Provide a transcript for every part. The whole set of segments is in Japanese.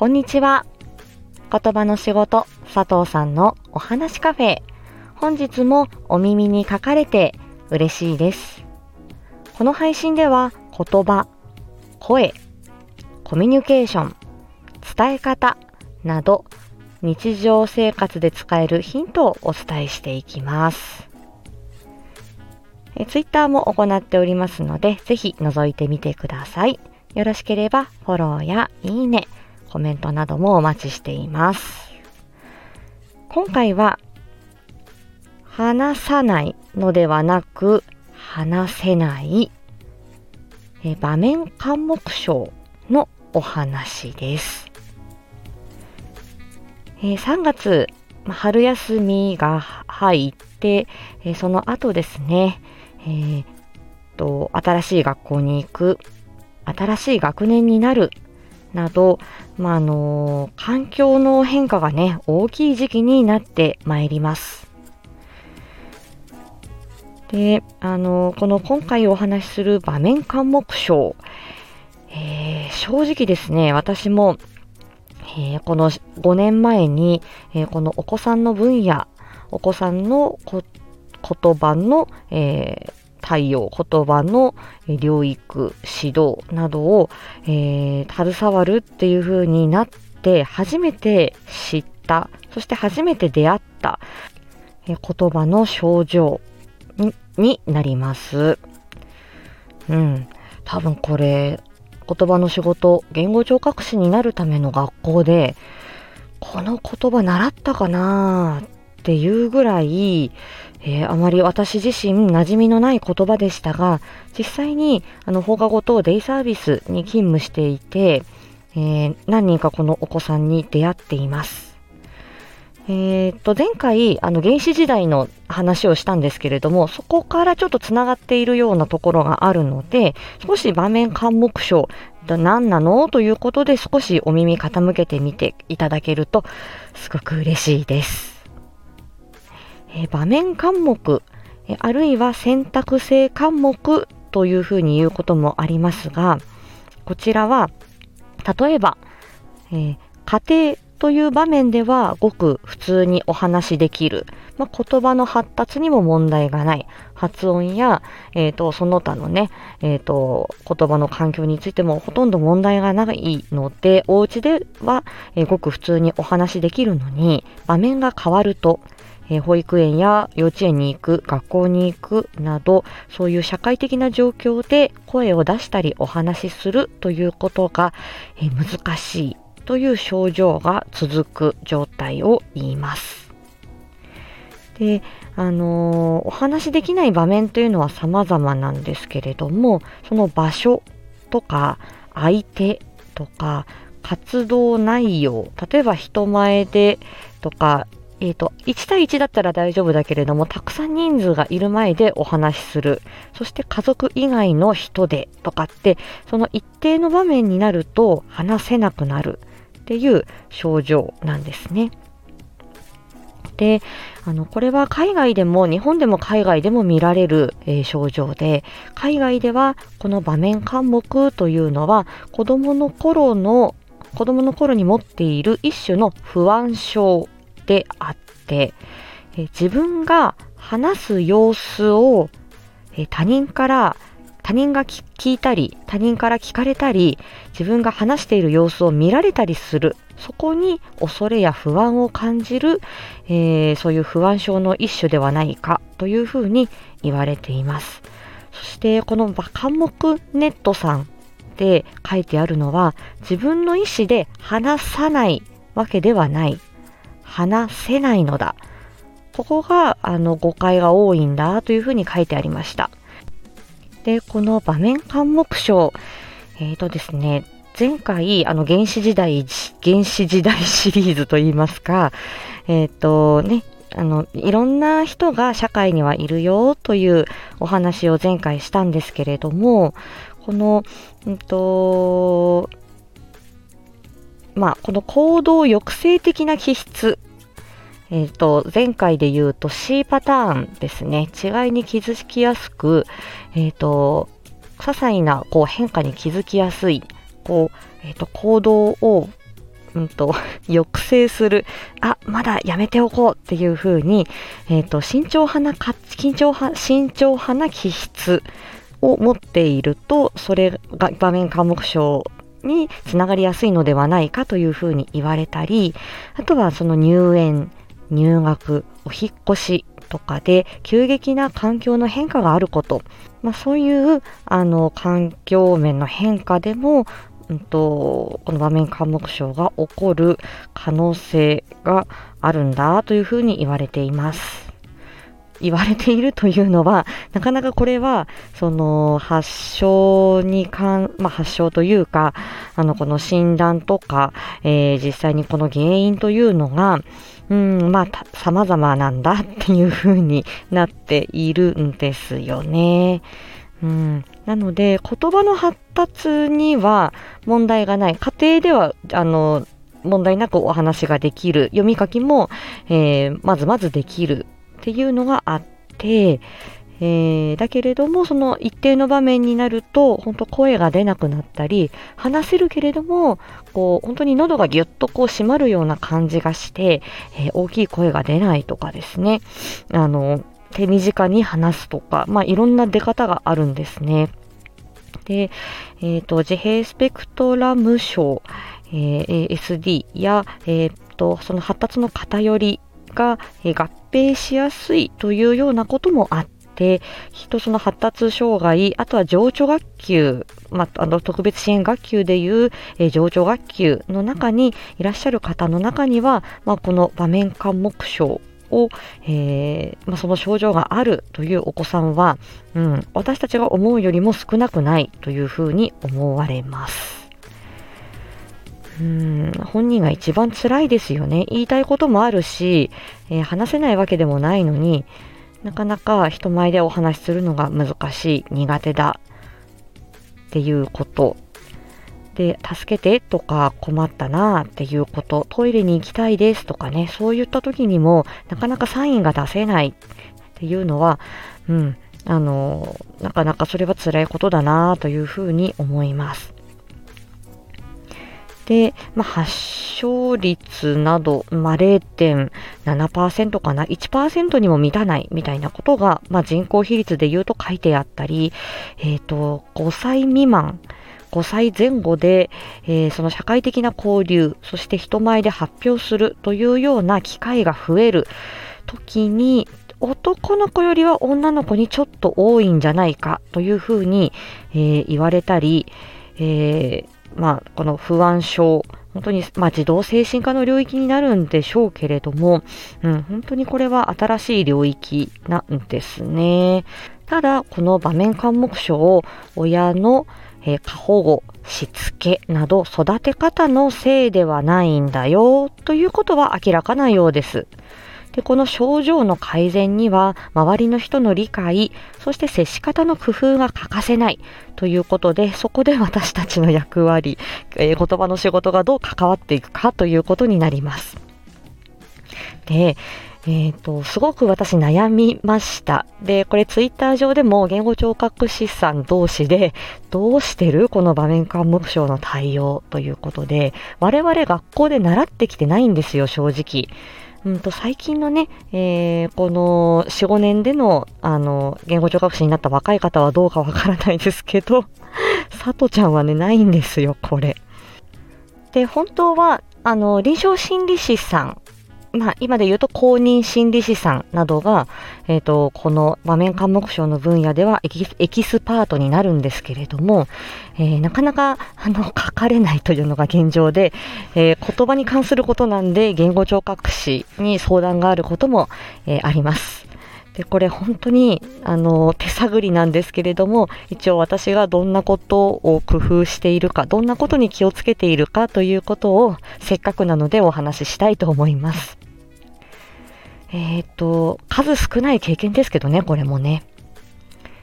こんにちは。言葉の仕事、佐藤さんのお話カフェ。本日もお耳に書かれて嬉しいです。この配信では言葉、声、コミュニケーション、伝え方など日常生活で使えるヒントをお伝えしていきます。えツイッターも行っておりますので、ぜひ覗いてみてください。よろしければフォローやいいね、コメントなどもお待ちしています。今回は話さないのではなく話せないえ場面緘黙症のお話です。え3月、春休みが入って、えその後ですね、えーと、新しい学校に行く、新しい学年になる、など、まあ、あの環境の変化がね、大きい時期になってまいります。で、あのこの今回お話しする場面緘黙症、えー正直ですね、私も、えーこの5年前に、えーこのお子さんの分野、お子さんのこ言葉の、えー対応、言葉のえ療育、指導などを、えー携わるっていう風になって初めて知った、そして初めて出会った、え言葉の症状にになります。うん。多分これ、言葉の仕事、言語聴覚士になるための学校で、この言葉習ったかなっていうぐらい、えーあまり私自身馴染みのない言葉でしたが、実際にあの放課後等デイサービスに勤務していて、えー何人かこのお子さんに出会っています。えーっと、前回、あの、原始時代の話をしたんですけれども、そこからちょっとつながっているようなところがあるので、少し場面緘黙症、何なの？ということで少しお耳傾けてみていただけると、すごく嬉しいです。え場面緘黙、えあるいは選択性緘黙というふうに言うこともありますが、こちらは、例えば、えー家庭という場面ではごく普通にお話しできる。まあ、言葉の発達にも問題がない。発音や、えーと、その他のね、えーと、言葉の環境についてもほとんど問題がないので、お家では、えーごく普通にお話しできるのに、場面が変わると、えー保育園や幼稚園に行く、学校に行くなど、そういう社会的な状況で声を出したりお話しするということが、えー難しいという症状が続く状態を言います。で、あのーお話しできない場面というのは様々なんですけれども、その場所とか相手とか活動内容、例えば人前でとか、えっ、と、1対1だったら大丈夫だけれども、たくさん人数がいる前でお話しする。そして家族以外の人でとかって、その一定の場面になると話せなくなるっていう症状なんですね。で、あの、これは海外でも、日本でも海外でも見られる、えー症状で、海外ではこの場面緘黙というのは、子供の頃の、子供の頃に持っている一種の不安症であって、え自分が話す様子を、え他人から他人が聞いたり他人から聞かれたり自分が話している様子を見られたりする。そこに恐れや不安を感じる、えーそういう不安症の一種ではないかというふうに言われています。そしてこのバカモクネットさんで書いてあるのは自分の意思で話さないわけではない。話せないのだ。ここがあの誤解が多いんだというふうに書いてありました。で、この場面緘黙症、えーとですね、前回、あの、原始時代、原始時代シリーズといいますか、えっ、とね、あの、いろんな人が社会にはいるよというお話を前回したんですけれども、この、うんと、まあ、この行動抑制的な気質えっ、と、前回で言うと C パターンですね。違いに気づきやすく、えっ、と、些細なこう変化に気づきやすい、こう、えっ、と、行動を、うんと、抑制する、あ、まだやめておこうっていう風に、えっ、と、慎重派な、緊張派、慎重派な気質を持っていると、それが場面科目症につながりやすいのではないかというふうに言われたり、あとはその入園、入学、お引越しとかで急激な環境の変化があること、まあ、そういうあの環境面の変化でも、うんと、この場面科目症が起こる可能性があるんだというふうに言われています。言われているというのは、なかなかこれは、その発症に関、まあ、発症というか、あの、この診断とか、えー、実際にこの原因というのが、うん、まあ、様々なんだ っていう風になっているんですよね。うん、なので、言葉の発達には問題がない。家庭では、あの、問題なくお話ができる。読み書きも、えー、まずまずできるっていうのがあって、えー、だけれども、その一定の場面になると、本当声が出なくなったり、話せるけれども、こう、本当に喉がぎゅっとこう締まるような感じがして、えー、大きい声が出ないとかですね、あの、手短に話すとか、まあ、いろんな出方があるんですね。で、えっ、ー、と、自閉スペクトラム症、えー、SD や、えっ、と、その発達の偏りが、え合併しやすいというようなこともあって、人その発達障害、あとは情緒学級、まあ、あの特別支援学級でいう、え情緒学級の中にいらっしゃる方の中には、まあ、この場面感目症を、えー、まあ、その症状があるというお子さんは、うん、私たちが思うよりも少なくないというふうに思われます。うん本人が一番辛いですよね。言いたいこともあるし、えー、話せないわけでもないのになかなか人前でお話しするのが難しい、苦手だっていうこと。で、助けてとか困ったなっていうこと、トイレに行きたいですとかね、そういった時にもなかなかサインが出せないっていうのは、うん、あの、なかなかそれは辛いことだなというふうに思います。で、まあ、発症率など、まあ、0.7%かな、1%にも満たないみたいなことが、まあ、人口比率で言うと書いてあったり、え、ー、と、5歳未満、5歳前後で、えー、その社会的な交流、そして人前で発表するというような機会が増える時に、男の子よりは女の子にちょっと多いんじゃないかというふうに、えー、言われたり、えーまあ、この不安症、本当に、まあ、児童精神科の領域になるんでしょうけれども、うん、本当にこれは新しい領域なんですね。ただ、この場面科目書を親の、えー、過保護、しつけなど育て方のせいではないんだよということは明らかなようです。で、この症状の改善には、周りの人の理解、そして接し方の工夫が欠かせないということで、そこで私たちの役割、えー、言葉の仕事がどう関わっていくかということになります。で、えっ、ー、と、すごく私悩みました。で、これツイッター上でも言語聴覚士さん同士で、どうしてる？この場面感目症の対応ということで、我々学校で習ってきてないんですよ、正直。うんと最近のね、えー、この4、5年での、あの、言語聴覚士になった若い方はどうかわからないですけど、さとちゃんはね、ないんですよ、これ。で、本当は、あの、臨床心理士さんまあ、今で言うと公認心理師さんなどが、え、ー、と、この場面科目症の分野ではエキスパートになるんですけれども、えー、なかなか、あの、書かれないというのが現状で、えー、言葉に関することなんで、言語聴覚士に相談があることも、えあります。で、これ本当に、あの、手探りなんですけれども、一応私がどんなことを工夫しているか、どんなことに気をつけているかということを、せっかくなのでお話ししたいと思います。えっ、ー、と、数少ない経験ですけどね、これもね。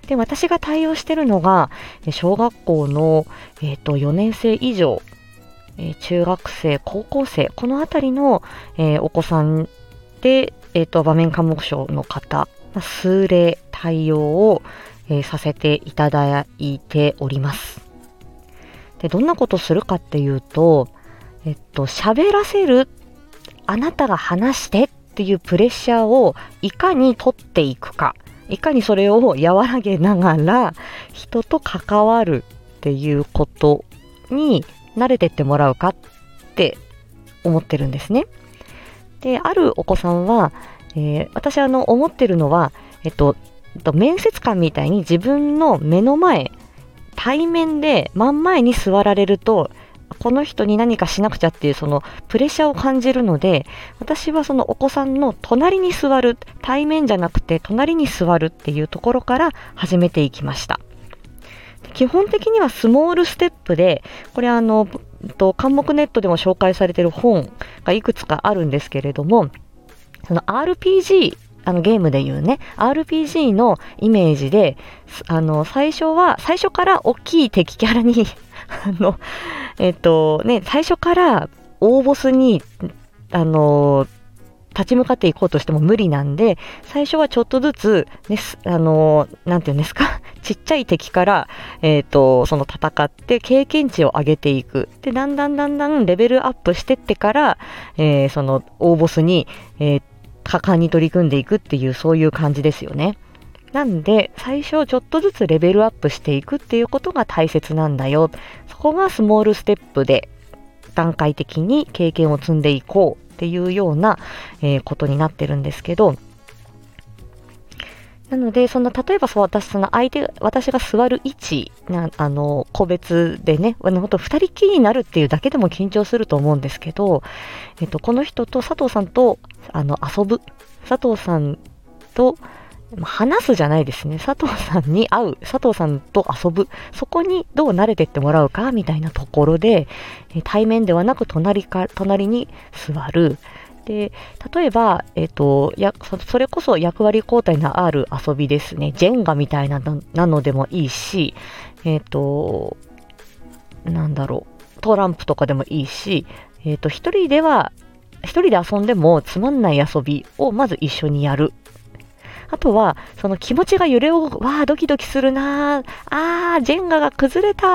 で、私が対応してるのが、小学校の、えっ、ー、と4年生以上、え、中学生、高校生、このあたりの、えお子さんで、えっ、と、場面科目症の方、数例対応を、えさせていただいております。で、どんなことするかっていうと、えっと、喋らせる、あなたが話してっていうプレッシャーをいかに取っていくか、いかにそれを和らげながら人と関わるっていうことに慣れてってもらうかって思ってるんですね。で、あるお子さんは、えー、私あの思ってるのは、えっと、面接官みたいに自分の目の前、対面で真ん前に座られると、この人に何かしなくちゃっていうそのプレッシャーを感じるので、私はそのお子さんの隣に座る、対面じゃなくて隣に座るっていうところから始めていきました。基本的にはスモールステップで、これあの、と、関目ネットでも紹介されている本がいくつかあるんですけれども、その RPG、あのゲームで言うね、RPG のイメージで、あの、最初は、最初から大きい敵キャラに あの、えっ、と、ね、最初から大ボスに、あの、立ち向かっていこうとしても無理なんで、最初はちょっとずつ、ね、あの、なていうんですか、ちっちゃい敵から、えっ、ー、と、その戦って経験値を上げていく。で、だんだんだんだんレベルアップしてってから、えー、その大ボスに、えー、果敢に取り組んでいくっていう、そういう感じですよね。なんで、最初ちょっとずつレベルアップしていくっていうことが大切なんだよ。そこがスモールステップで段階的に経験を積んでいこうっていうような、えー、ことになってるんですけど、なので、その、例えばそう、私、その相手、私が座る位置、なあの、個別でね、あの、本当二人きりになるっていうだけでも緊張すると思うんですけど、えっと、この人と佐藤さんと、あの、遊ぶ。佐藤さんと、話すじゃないですね。佐藤さんに会う。佐藤さんと遊ぶ。そこにどう慣れてってもらうか、みたいなところで、対面ではなく隣か、隣に座る。で、例えば、え、ー、と、や、それこそ役割交代のある遊びですね。ジェンガみたいななのでもいいし、えっ、ー、と、なんだろう、トランプとかでもいいし、えっ、ー、と、一人では、一人で遊んでもつまんない遊びをまず一緒にやるあとは、その気持ちが揺れを、わあ、ドキドキするな。ああ、ジェンガが崩れた。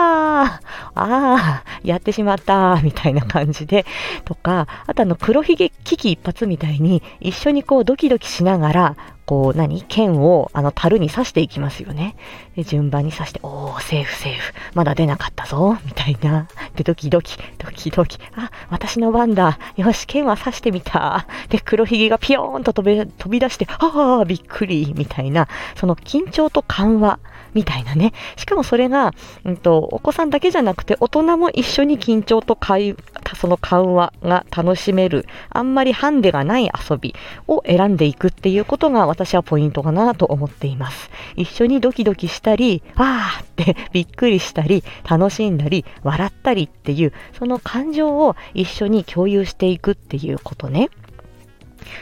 ああ、やってしまった。みたいな感じで、とか、あとあの、黒ひげ危機一髪みたいに、一緒にこう、ドキドキしながら、こう、何？剣を、あの、樽に刺していきますよね。で、順番に刺して、おー、セーフセーフ。まだ出なかったぞ。みたいな。で、ドキドキ、ドキドキ。あ、私の番だ。よし、剣は刺してみた。で、黒ひげがピヨーンと飛び飛び出して、ああ、びっくり。みたいな。その緊張と緩和。みたいなね。しかもそれが、うんと、お子さんだけじゃなくて、大人も一緒に緊張と会その緩和が楽しめる、あんまりハンデがない遊びを選んでいくっていうことが私はポイントかなと思っています。一緒にドキドキしたり、ああって びっくりしたり、楽しんだり、笑ったりっていう、その感情を一緒に共有していくっていうことね。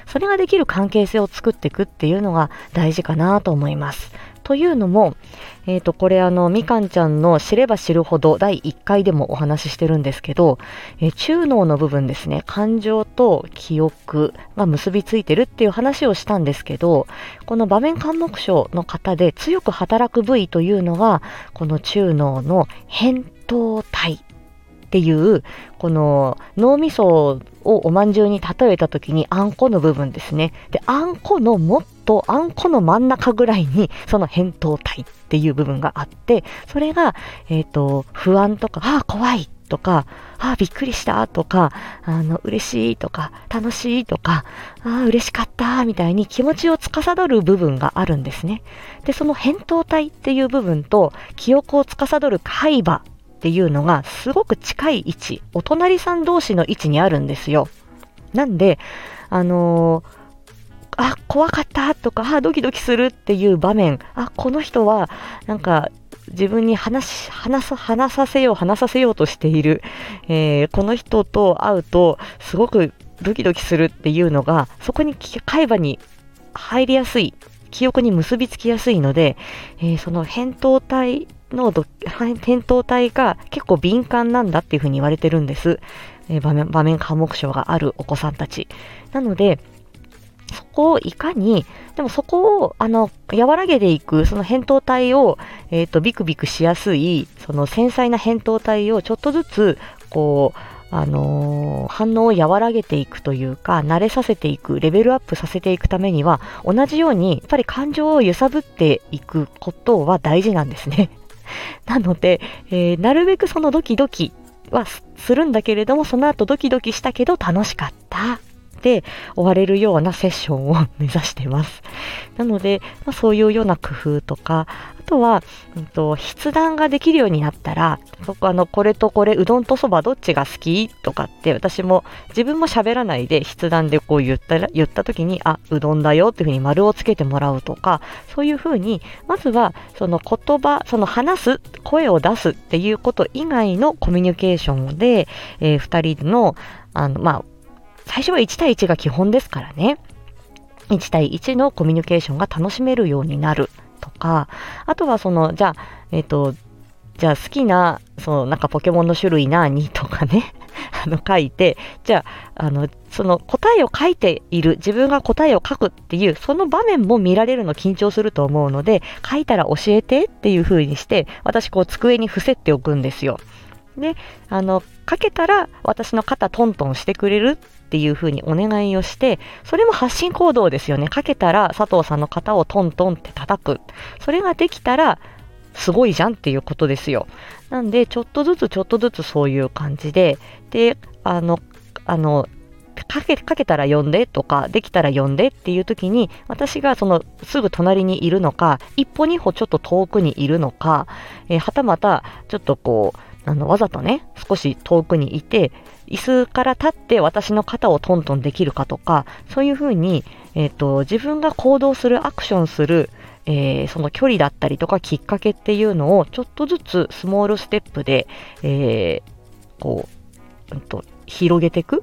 それができる関係性を作っていくっていうのが大事かなと思います。というのも、えっ、ー、と、これあの、みかんちゃんの知れば知るほど第1回でもお話ししてるんですけど、えー、中脳の部分ですね、感情と記憶が結びついてるっていう話をしたんですけど、この場面感目症の方で強く働く部位というのが、この中脳の扁桃体っていう、この脳みそをおまんじゅうに例えた時にあんこの部分ですね。で、あんこのもっとあんこの真ん中ぐらいにその扁桃体っていう部分があって、それが、えっ、ー、と、不安とか、ああ、怖いとか、ああ、びっくりしたとか、あの、嬉しいとか、楽しいとか、ああ、嬉しかったみたいに気持ちを司る部分があるんですね。で、その扁桃体っていう部分と記憶を司る海馬っていうのがすごく近い位置、お隣さん同士の位置にあるんですよ。なんで、あのー、あ、怖かったとか、あ、ドキドキするっていう場面、あ、この人は、なんか、自分に話し、話さ、話させよう、話させようとしている、えー、この人と会うと、すごくドキドキするっていうのが、そこに海馬に入りやすい、記憶に結びつきやすいので、えー、その扁桃体の扁桃体が結構敏感なんだっていうふうに言われてるんです。えー、場面、場面科目症があるお子さんたち。なので、そこをいかに、でもそこを、あの、和らげていく、その扁桃体を、えっ、ー、と、ビクビクしやすい、その繊細な扁桃体をちょっとずつ、こう、あのー、反応を和らげていくというか、慣れさせていく、レベルアップさせていくためには、同じように、やっぱり感情を揺さぶっていくことは大事なんですね。なので、えー、なるべくそのドキドキはするんだけれども、その後ドキドキしたけど楽しかったで終われるようなセッションを目指してます。なので、まあ、そういうような工夫とか、あとは、うんと、筆談ができるようになったら、そこあの、これとこれ、うどんとそばどっちが好きとかって、私も自分も喋らないで筆談でこう言ったら、言った時に、あ、うどんだよっていうふうに丸をつけてもらうとか、そういうふうに、まずは、その言葉、その話す、声を出すっていうこと以外のコミュニケーションで、えー、二人の、あの、まあ、最初は1対1が基本ですからね。1対1のコミュニケーションが楽しめるようになるとか、あとはその、じゃあ、えっ、ー、と、じゃあ好きな、そのなんかポケモンの種類何とかね、あの書いて、じゃあ、あの、その答えを書いている、自分が答えを書くっていう、その場面も見られるの緊張すると思うので、書いたら教えてっていう風にして、私こう机に伏せておくんですよ。で、あの、かけたら私の肩トントンしてくれるっていう風にお願いをして、それも発信行動ですよね。かけたら佐藤さんの肩をトントンって叩く。それができたら、すごいじゃんっていうことですよ。なんで、ちょっとずつちょっとずつそういう感じで、で、あの、あの、かけかけたら呼んでとか、できたら呼んでっていう時に、私がそのすぐ隣にいるのか、一歩二歩ちょっと遠くにいるのか、えー、はたまたちょっとこう、あの、わざとね、少し遠くにいて、椅子から立って私の肩をトントンできるかとか、そういうふうに、えっ、ー、と、自分が行動する、アクションする、えー、その距離だったりとかきっかけっていうのをちょっとずつスモールステップで、えー、こう、うんと、広げていく、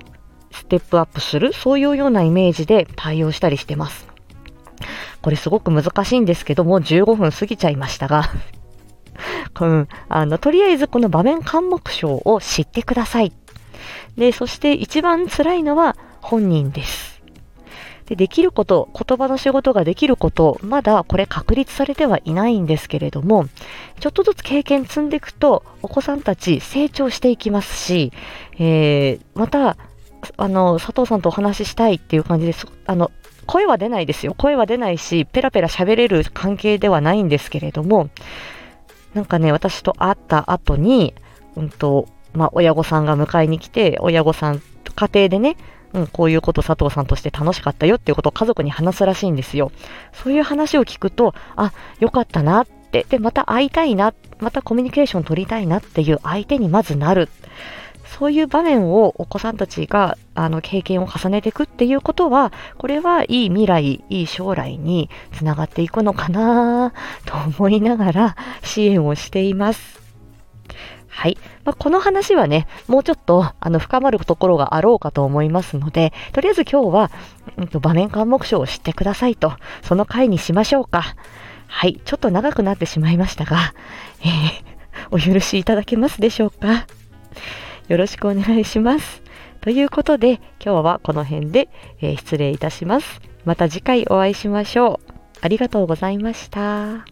ステップアップする、そういうようなイメージで対応したりしてます。これすごく難しいんですけども、15分過ぎちゃいましたが うん、あの、とりあえずこの場面監目章を知ってください。で、そして一番辛いのは本人です。で、できること、言葉の仕事ができること、まだこれ確立されてはいないんですけれども、ちょっとずつ経験積んでいくと、お子さんたち成長していきますし、えー、また、あの、佐藤さんとお話ししたいっていう感じです、あの、声は出ないですよ。声は出ないし、ペラペラ喋れる関係ではないんですけれども、なんかね、私と会った後に、うんと、まあ、親御さんが迎えに来て、親御さん、家庭でね、うん、こういうこと佐藤さんとして楽しかったよっていうことを家族に話すらしいんですよ。そういう話を聞くと、あ、よかったなって、で、また会いたいな、またコミュニケーション取りたいなっていう相手にまずなる。そういう場面をお子さんたちがあの経験を重ねていくっていうことは、これはいい未来、いい将来につながっていくのかなと思いながら支援をしています。はい。まあ、この話はね、もうちょっと、あの、深まるところがあろうかと思いますので、とりあえず今日は、うんと、場面監目書を知ってくださいと、その回にしましょうか。はい。ちょっと長くなってしまいましたが、えー、お許しいただけますでしょうか。よろしくお願いします。ということで、今日はこの辺で、えー、失礼いたします。また次回お会いしましょう。ありがとうございました。